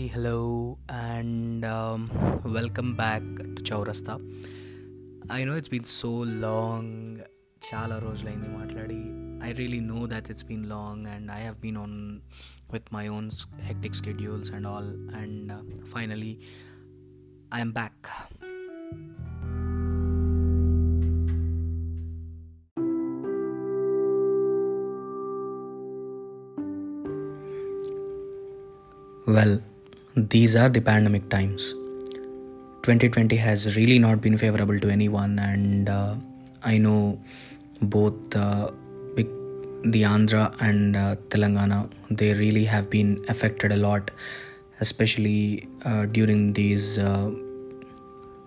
Hi, hello, and um, welcome back to Chaurasta. I know it's been so long, చాలా రోజులైంది మాట్లాడి I really know that it's been long and I have been on with my own hectic schedules and all and finally I'm back Well, these are the pandemic times. 2020 has really not been favorable to anyone, and uh, I know both uh, the Andhra and uh, Telangana they really have been affected a lot, especially uh, during these uh,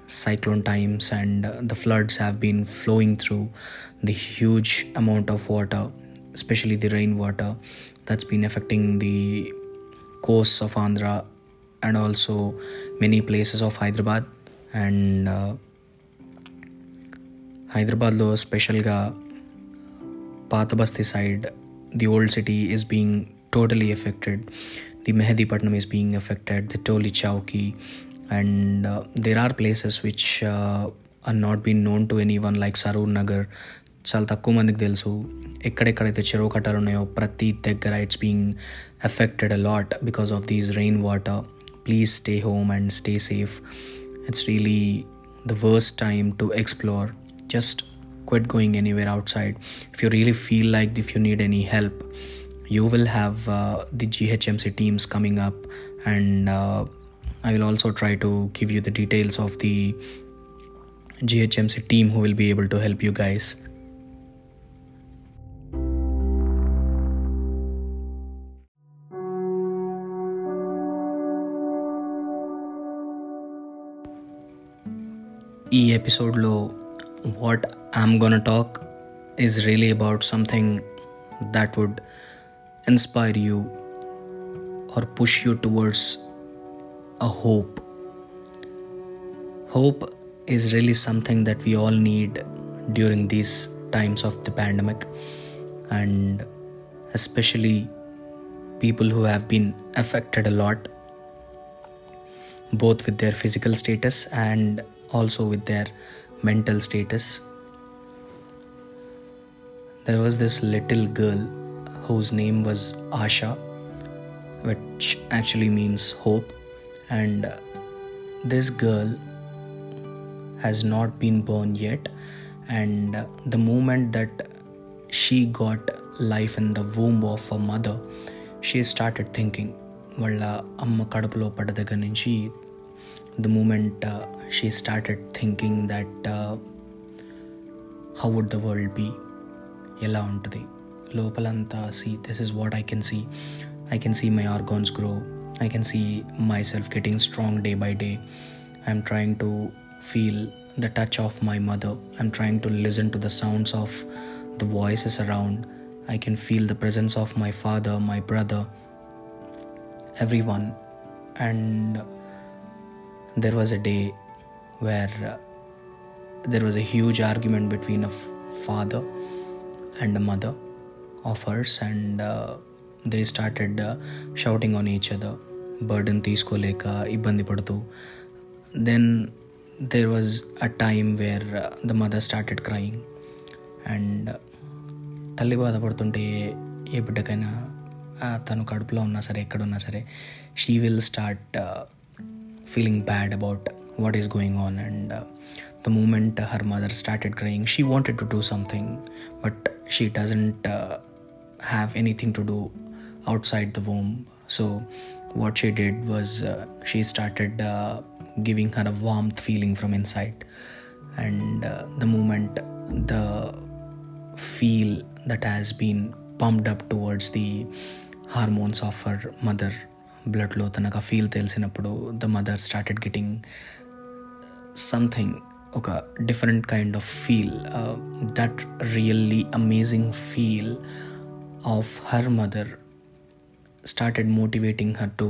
cyclone times, and uh, the floods have been flowing through the huge amount of water, especially the rainwater that's been affecting the coasts of Andhra and also many places of Hyderabad and uh, హైదరాబాద్లో స్పెషల్గా పాత బస్తీ side the old city is being totally affected the Mehdipatnam is being affected the టోలీ Chowki and there are places which are not been known to any one like Saroor Nagar చాలా తక్కువ మందికి తెలుసు ఎక్కడెక్కడైతే చెరువు కట్టాలు ఉన్నాయో ప్రతి దగ్గర it's being affected a lot because of these rain water please stay home and stay safe. It's really the worst time to explore. Just quit going anywhere outside. If you really feel like if you need any help you will have uh, the ghmc teams coming up and uh, i will also try to give you the details of the ghmc team who will be able to help you guys. ఈ ఎపిసోడ్లో what I'm gonna talk is really about something that would inspire you or push you towards a hope. Hope is really something that we all need during these times of the pandemic, and especially people who have been affected a lot, both with their physical status and also with their mental status there was this little girl whose name was Asha, which actually means hope. And uh, this girl has not been born yet. And uh, the moment that she got life in the womb of her mother, she started thinking, వాళ్ళ అమ్మ కడుపులో పడ్డ దగ్గర నుంచి the moment she started thinking that how would the world be ఎలా ఉంటుంది లోపలంతా see this is what I can see I can see my organs grow I can see myself getting strong day by day I'm trying to feel the touch of my mother I'm trying to listen to the sounds of the voices around I can feel the presence of my father my brother everyone and there was a day where uh, there was a huge argument between a f- father and a mother of hers and uh, they started uh, shouting on each other burden తీసుకోలేక ఇబ్బంది పడుతూ then there was a time where uh, the mother started crying and uh, తల్లి బాధపడుతుంటే ఏ బిడ్డకైనా ఆ, తను కడుపులో ఉన్నా సరే ఎక్కడున్నా సరే she will start feeling bad about what is going on and the moment her mother started crying she wanted to do something but she doesn't have anything to do outside the womb. So, what she did was uh, she started uh, giving her a warmth feeling from inside. And uh, the moment the feel that has been pumped up towards the hormones of her mother బ్లడ్లో తనకు ఆ feel తెలిసినప్పుడు the mother started getting something ఒక different kind of feel that really amazing feel of her mother started motivating her to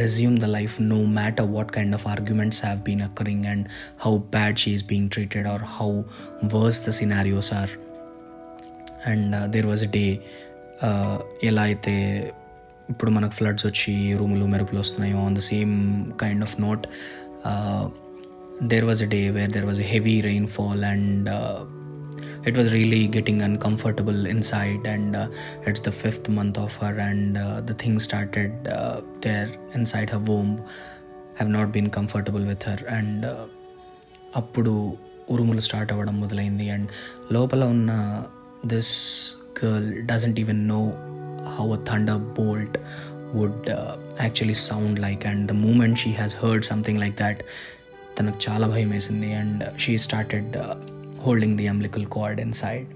resume the life no matter what kind of arguments have been occurring and how bad she is being treated or how worse the scenarios are and uh, there was a day uh, ఎలా అయితే ఇప్పుడు మనకు floods వచ్చి రూములు మెరుపులు వస్తున్నాయో on the same kind of note there was a day where there was a heavy rain fall and it was really getting uncomfortable inside and uh, it's the fifth month of her and uh, the things started uh, there inside her womb have not been comfortable with her and uh, అప్పుడు ఉరుములు start అవ్వడం మొదలైంది and లోపల ఉన్న this girl doesn't even know how a thunderbolt would actually sound like and the moment she has heard something like that తనకు చాలా భయం వేసింది. And she started holding the cord inside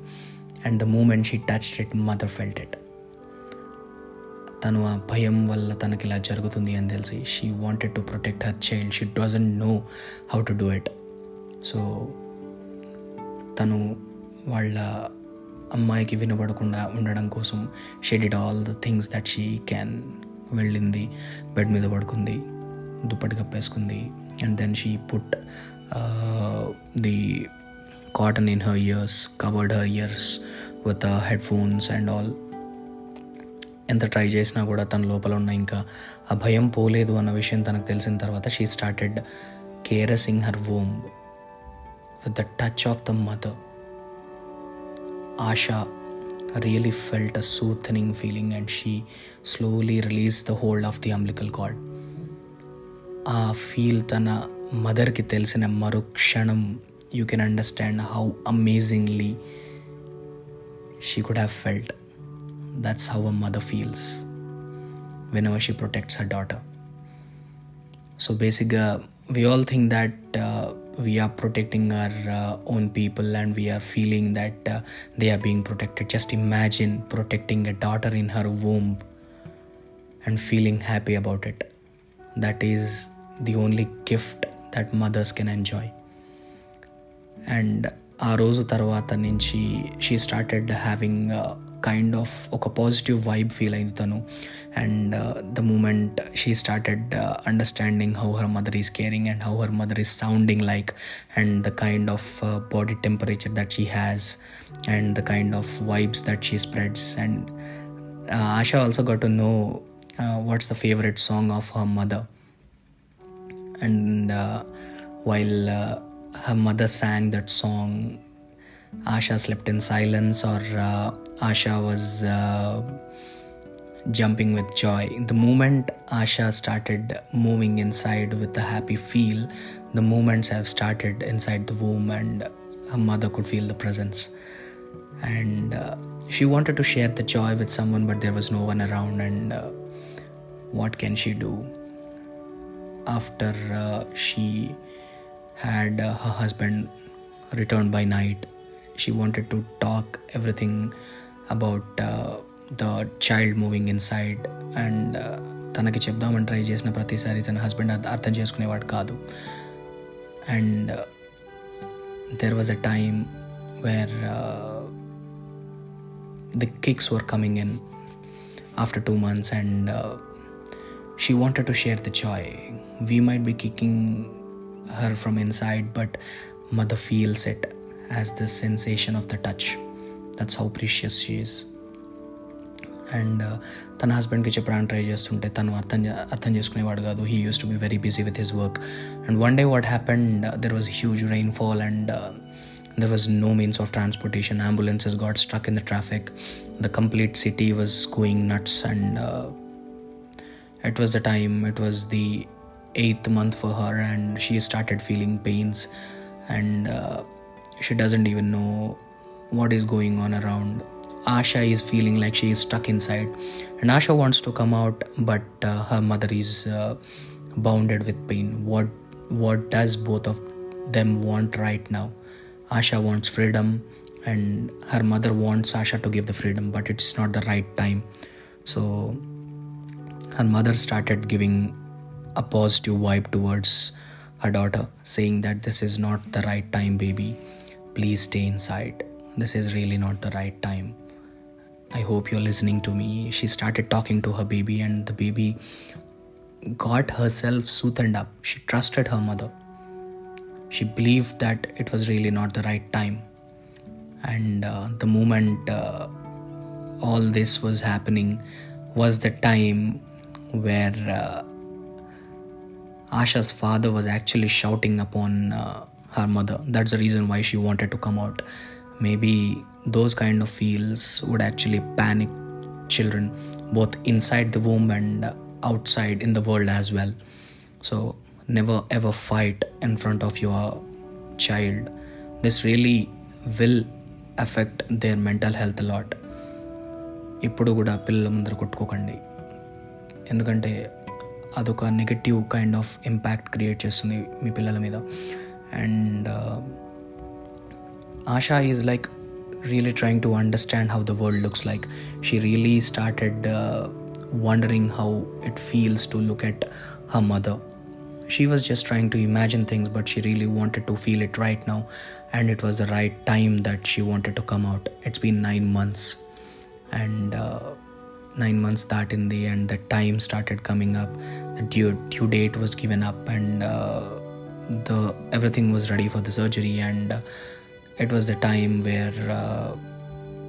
and the moment she touch it mother felt it తను ఆ భయం వల్ల తనకి ఇలా జరుగుతుంది అని తెలిసి she wanted to protect her child she doesn't know how to do it so తను వాళ్ళ అమ్మాయికి వినపడకుండా ఉండడం కోసం she did all the things that she can వెళ్ళింది బెడ్ మీద పడుకుంది దుప్పటి కప్పేసుకుంది and then she put the cotton in her ears, covered her ears with uh, headphones and all. ఎంత ట్రై చేసినా కూడా తన లోపల ఉన్న ఇంకా ఆ భయం పోలేదు అన్న విషయం తనకు తెలిసిన తర్వాత she started caressing her womb with the touch of the mother ASHA really felt a సూథనింగ్ feeling and she slowly release the hold of the umbilical card ఆ ఫీల్ తన మదర్కి తెలిసిన మరుక్షణం you can understand how amazingly she could have felt. That's how a mother feels whenever she protects her daughter. So, basically, we all think that uh, we are protecting our uh, own people and we are feeling that uh, they are being protected. Just imagine protecting a daughter in her womb and feeling happy about it. That is the only gift that mothers can enjoy. And ఆ రోజు తర్వాత నుంచి she started having kind of ఒక positive vibe feel అయింది తను and the moment she started understanding how her mother is caring and how her mother is sounding like and the kind of body temperature that she has and the kind of vibes that she spreads and ASHA also got to know uh, what's the favorite song of her mother? And uh, while uh, her mother sang that song asha slept in silence or uh, asha was uh, jumping with joy. The moment asha started moving inside with a happy feel the movements have started inside the womb and her mother could feel the presence. And uh, she wanted to share the joy with someone but there was no one around and what can she do after she had uh, her husband returned by night. She wanted to talk everything about uh, the child moving inside and తనకి చెప్దామని try చేసిన ప్రతిసారి తన husband అర్థం చేసుకునేవాడు కాదు and there was a time wear the kicks were coming in after two months and she wanted to share the Joy we might be kicking her from inside, but mother feels it as this sensation of the touch. That's how precious she is. And తన హస్బెండ్కి చెప్పడానికి try చేస్తుంటే తను అర్థం అర్థం చేసుకునేవాడు కాదు he used to be very busy with his work and one day what happened there was huge rain fall and there was no means of transportation ambulances got stuck in the traffic the complete city was going nuts and uh, it was the time it was the eighth month for her and she started feeling pains and uh, she doesn't even know what is going on around. Asha is feeling like she is stuck inside and asha wants to come out but uh, her mother is uh, bounded with pain. What what does both of them want right now? Asha wants freedom and her mother wants asha to give the freedom but it's not the right time. So her mother started giving a positive vibe towards her daughter, saying that this is not the right time, baby. Please stay inside. This is really not the right time. I hope you're listening to me. She started talking to her baby, and the baby got herself soothed up. She trusted her mother. She believed that it was really not the right time. And uh, the moment uh, all this was happening, was the time where uh, Asha's father was actually shouting upon uh, her mother. That's the reason why she wanted to come out. Maybe those kind of feels would actually panic children both inside the womb and outside in the world as well. So never ever fight in front of your child. This really will affect their mental health a lot. ఇప్పుడు కూడా పిల్లల ముందర కొట్టుకోకండి ఎందుకంటే అదొక negative kind of impact create చేస్తుంది మీ పిల్లల మీద. And Asha is like really trying to understand how the world looks like she really started wondering how it feels to look at her mother she was just trying to imagine things but she really wanted to feel it right now and it was the right time that she wanted to come out it's been nine months and nine months that in the end, the time started coming up. The due, due date was given up, and uh, the everything was ready for the surgery, and uh, it was the time where uh,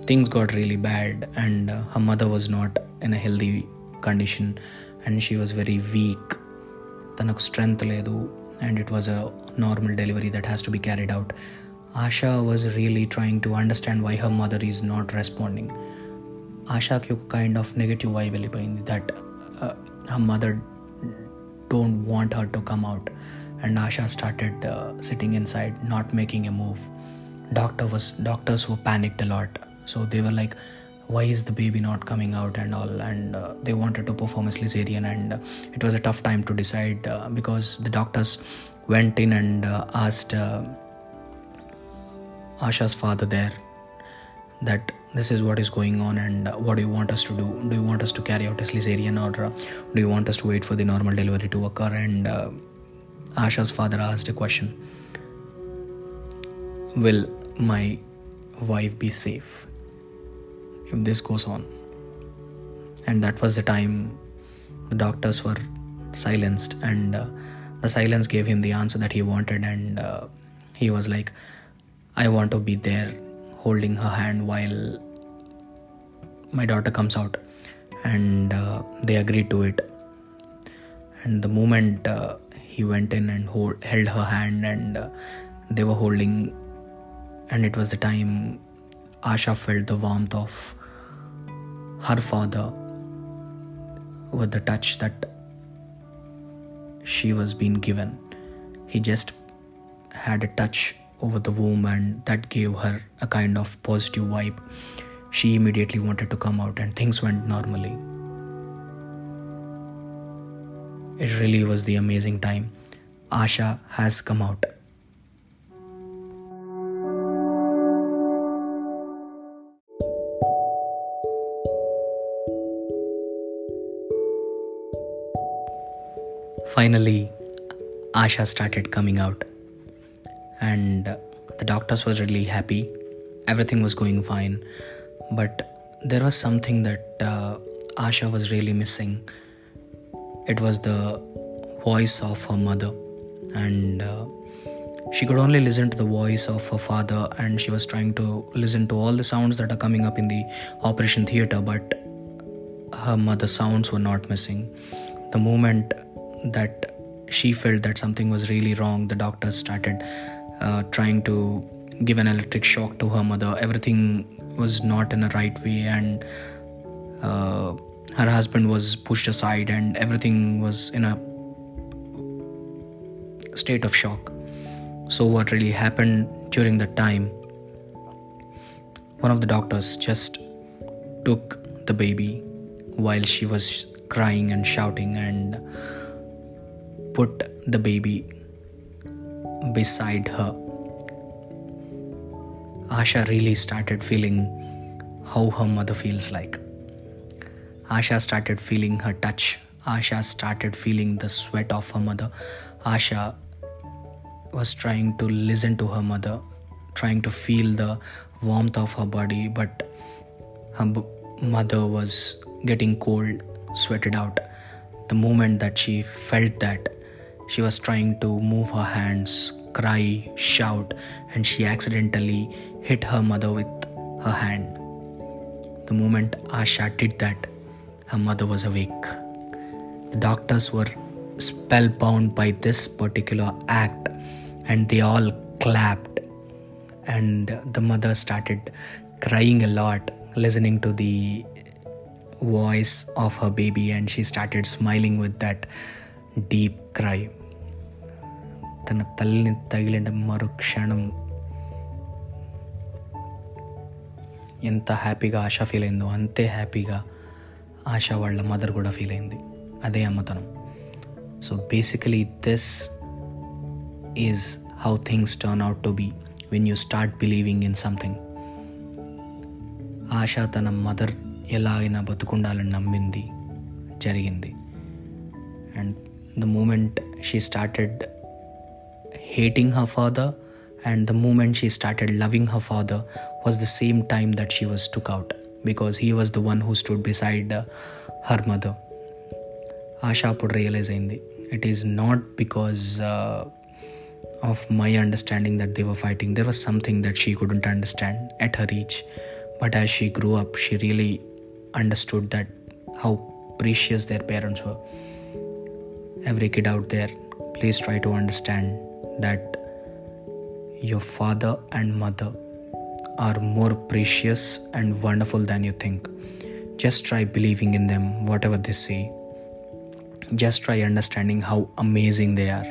things got really bad and uh, her mother was not in a healthy condition and she was very weak తనకు strength లేదు and it was a normal delivery that has to be carried out ASHA was really trying to understand why her mother is not responding ఆశాకి ఒక kind of negative why వెళ్ళిపోయింది that her mother don't want her to come out and ASHA started sitting in side not making a move doctor was doctors were panicked a lot so they were like why is the baby not coming out and all and uh, they wanted to perform a cesarean and uh, it was a tough time to decide uh, because the doctors went in and uh, asked uh, asha's father there that this is what is going on and what do you want us to do do you want us to carry out a cesarean or uh, do you want us to wait for the normal delivery to occur and uh, asha's father asked a question will my wife be safe if this goes on? And that was the time the doctors were silenced, and uh, the silence gave him the answer that he wanted. And uh, he was like, I want to be there holding her hand while my daughter comes out. And uh, they agreed to it. And the moment uh, he went in and hold, held her hand, and uh, they were holding and it was the time Asha felt the warmth of her father with the touch that she was being given. He just had a touch over the womb, and that gave her a kind of positive vibe. She immediately wanted to come out, and things went normally. It really was the amazing time. Asha has come out. Finally, Asha started coming out, and the doctors was really happy. Everything was going fine, but there was something that uh, Asha was really missing. It was the voice of her mother, and uh, she could only listen to the voice of her father, and she was trying to listen to all the sounds that are coming up in the operation theater, but her mother's sounds were not missing. The moment that she felt that something was really wrong, the doctors started uh, trying to give an electric shock to her mother. Everything was not in a right way, and uh, her husband was pushed aside, and everything was in a state of shock. So, what really happened during that time? One of the doctors just took the baby while she was crying and shouting and put the baby beside her. Asha really started feeling how her mother feels like. Asha started feeling her touch. Asha started feeling the sweat of her mother. Asha was trying to listen to her mother, trying to feel the warmth of her body, but her b- mother was getting cold, sweated out. The moment that she felt that, she was trying to move her hands, cry, shout, and she accidentally hit her mother with her hand. The moment Asha did that, her mother was awake. The doctors were spellbound by this particular act and they all clapped. And the mother started crying a lot, listening to the voice of her baby, and she started smiling with that deep cry. తన తల్లిని తగిలిన మరుక్షణం. ఎంత హ్యాపీగా ఆశ feel అయిందో అంతే హ్యాపీగా ఆశ వాళ్ళ మదర్ కూడా ఫీల్ అయింది. అదే అమ్మతనం. So basically this is how things turn out to be when you start believing in something. Asha తన మదర్ ఎలా అయినా బతుకుండాలని నమ్మింది జరిగింది. And the moment she started hating her father and the moment she started loving her father was the same time that she was took out because he was the one who stood beside her mother. Asha put realize ayindi it is not because uh, of my understanding that they were fighting. There was something that she couldn't understand at her age. But as she grew up she really understood that how precious their parents were every kid out there please try to understand that your father and mother are more precious and wonderful than you think. Just try believing in them, whatever they say. Just try understanding how amazing they are.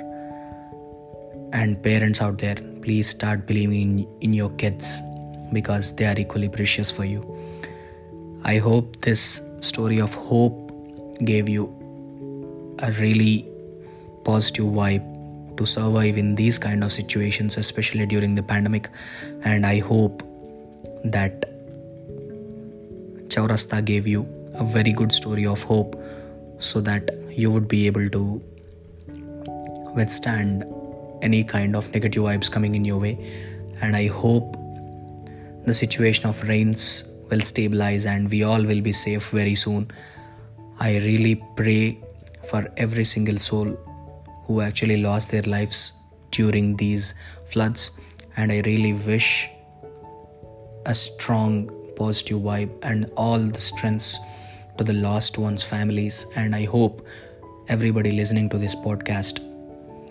And parents out there, please start believing in, in your kids because they are equally precious for you. I hope this story of hope gave you a really positive vibe to survive in these kind of situations especially during the pandemic. And i hope that chaurasta gave you a very good story of hope so that you would be able to withstand any kind of negative vibes coming in your way. And i hope the situation of rains will stabilize and we all will be safe very soon. I really pray for every single soul who actually lost their lives during these floods. And I really wish a strong positive vibe and all the strengths to the lost ones' families. And I hope everybody listening to this podcast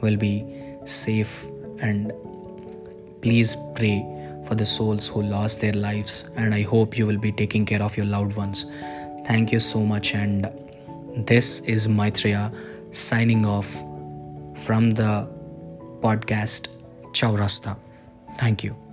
will be safe and please pray for the souls who lost their lives. And I hope you will be taking care of your loved ones. Thank you so much. And this is Maitreya signing off from the podcast Chaurasta. Thank you.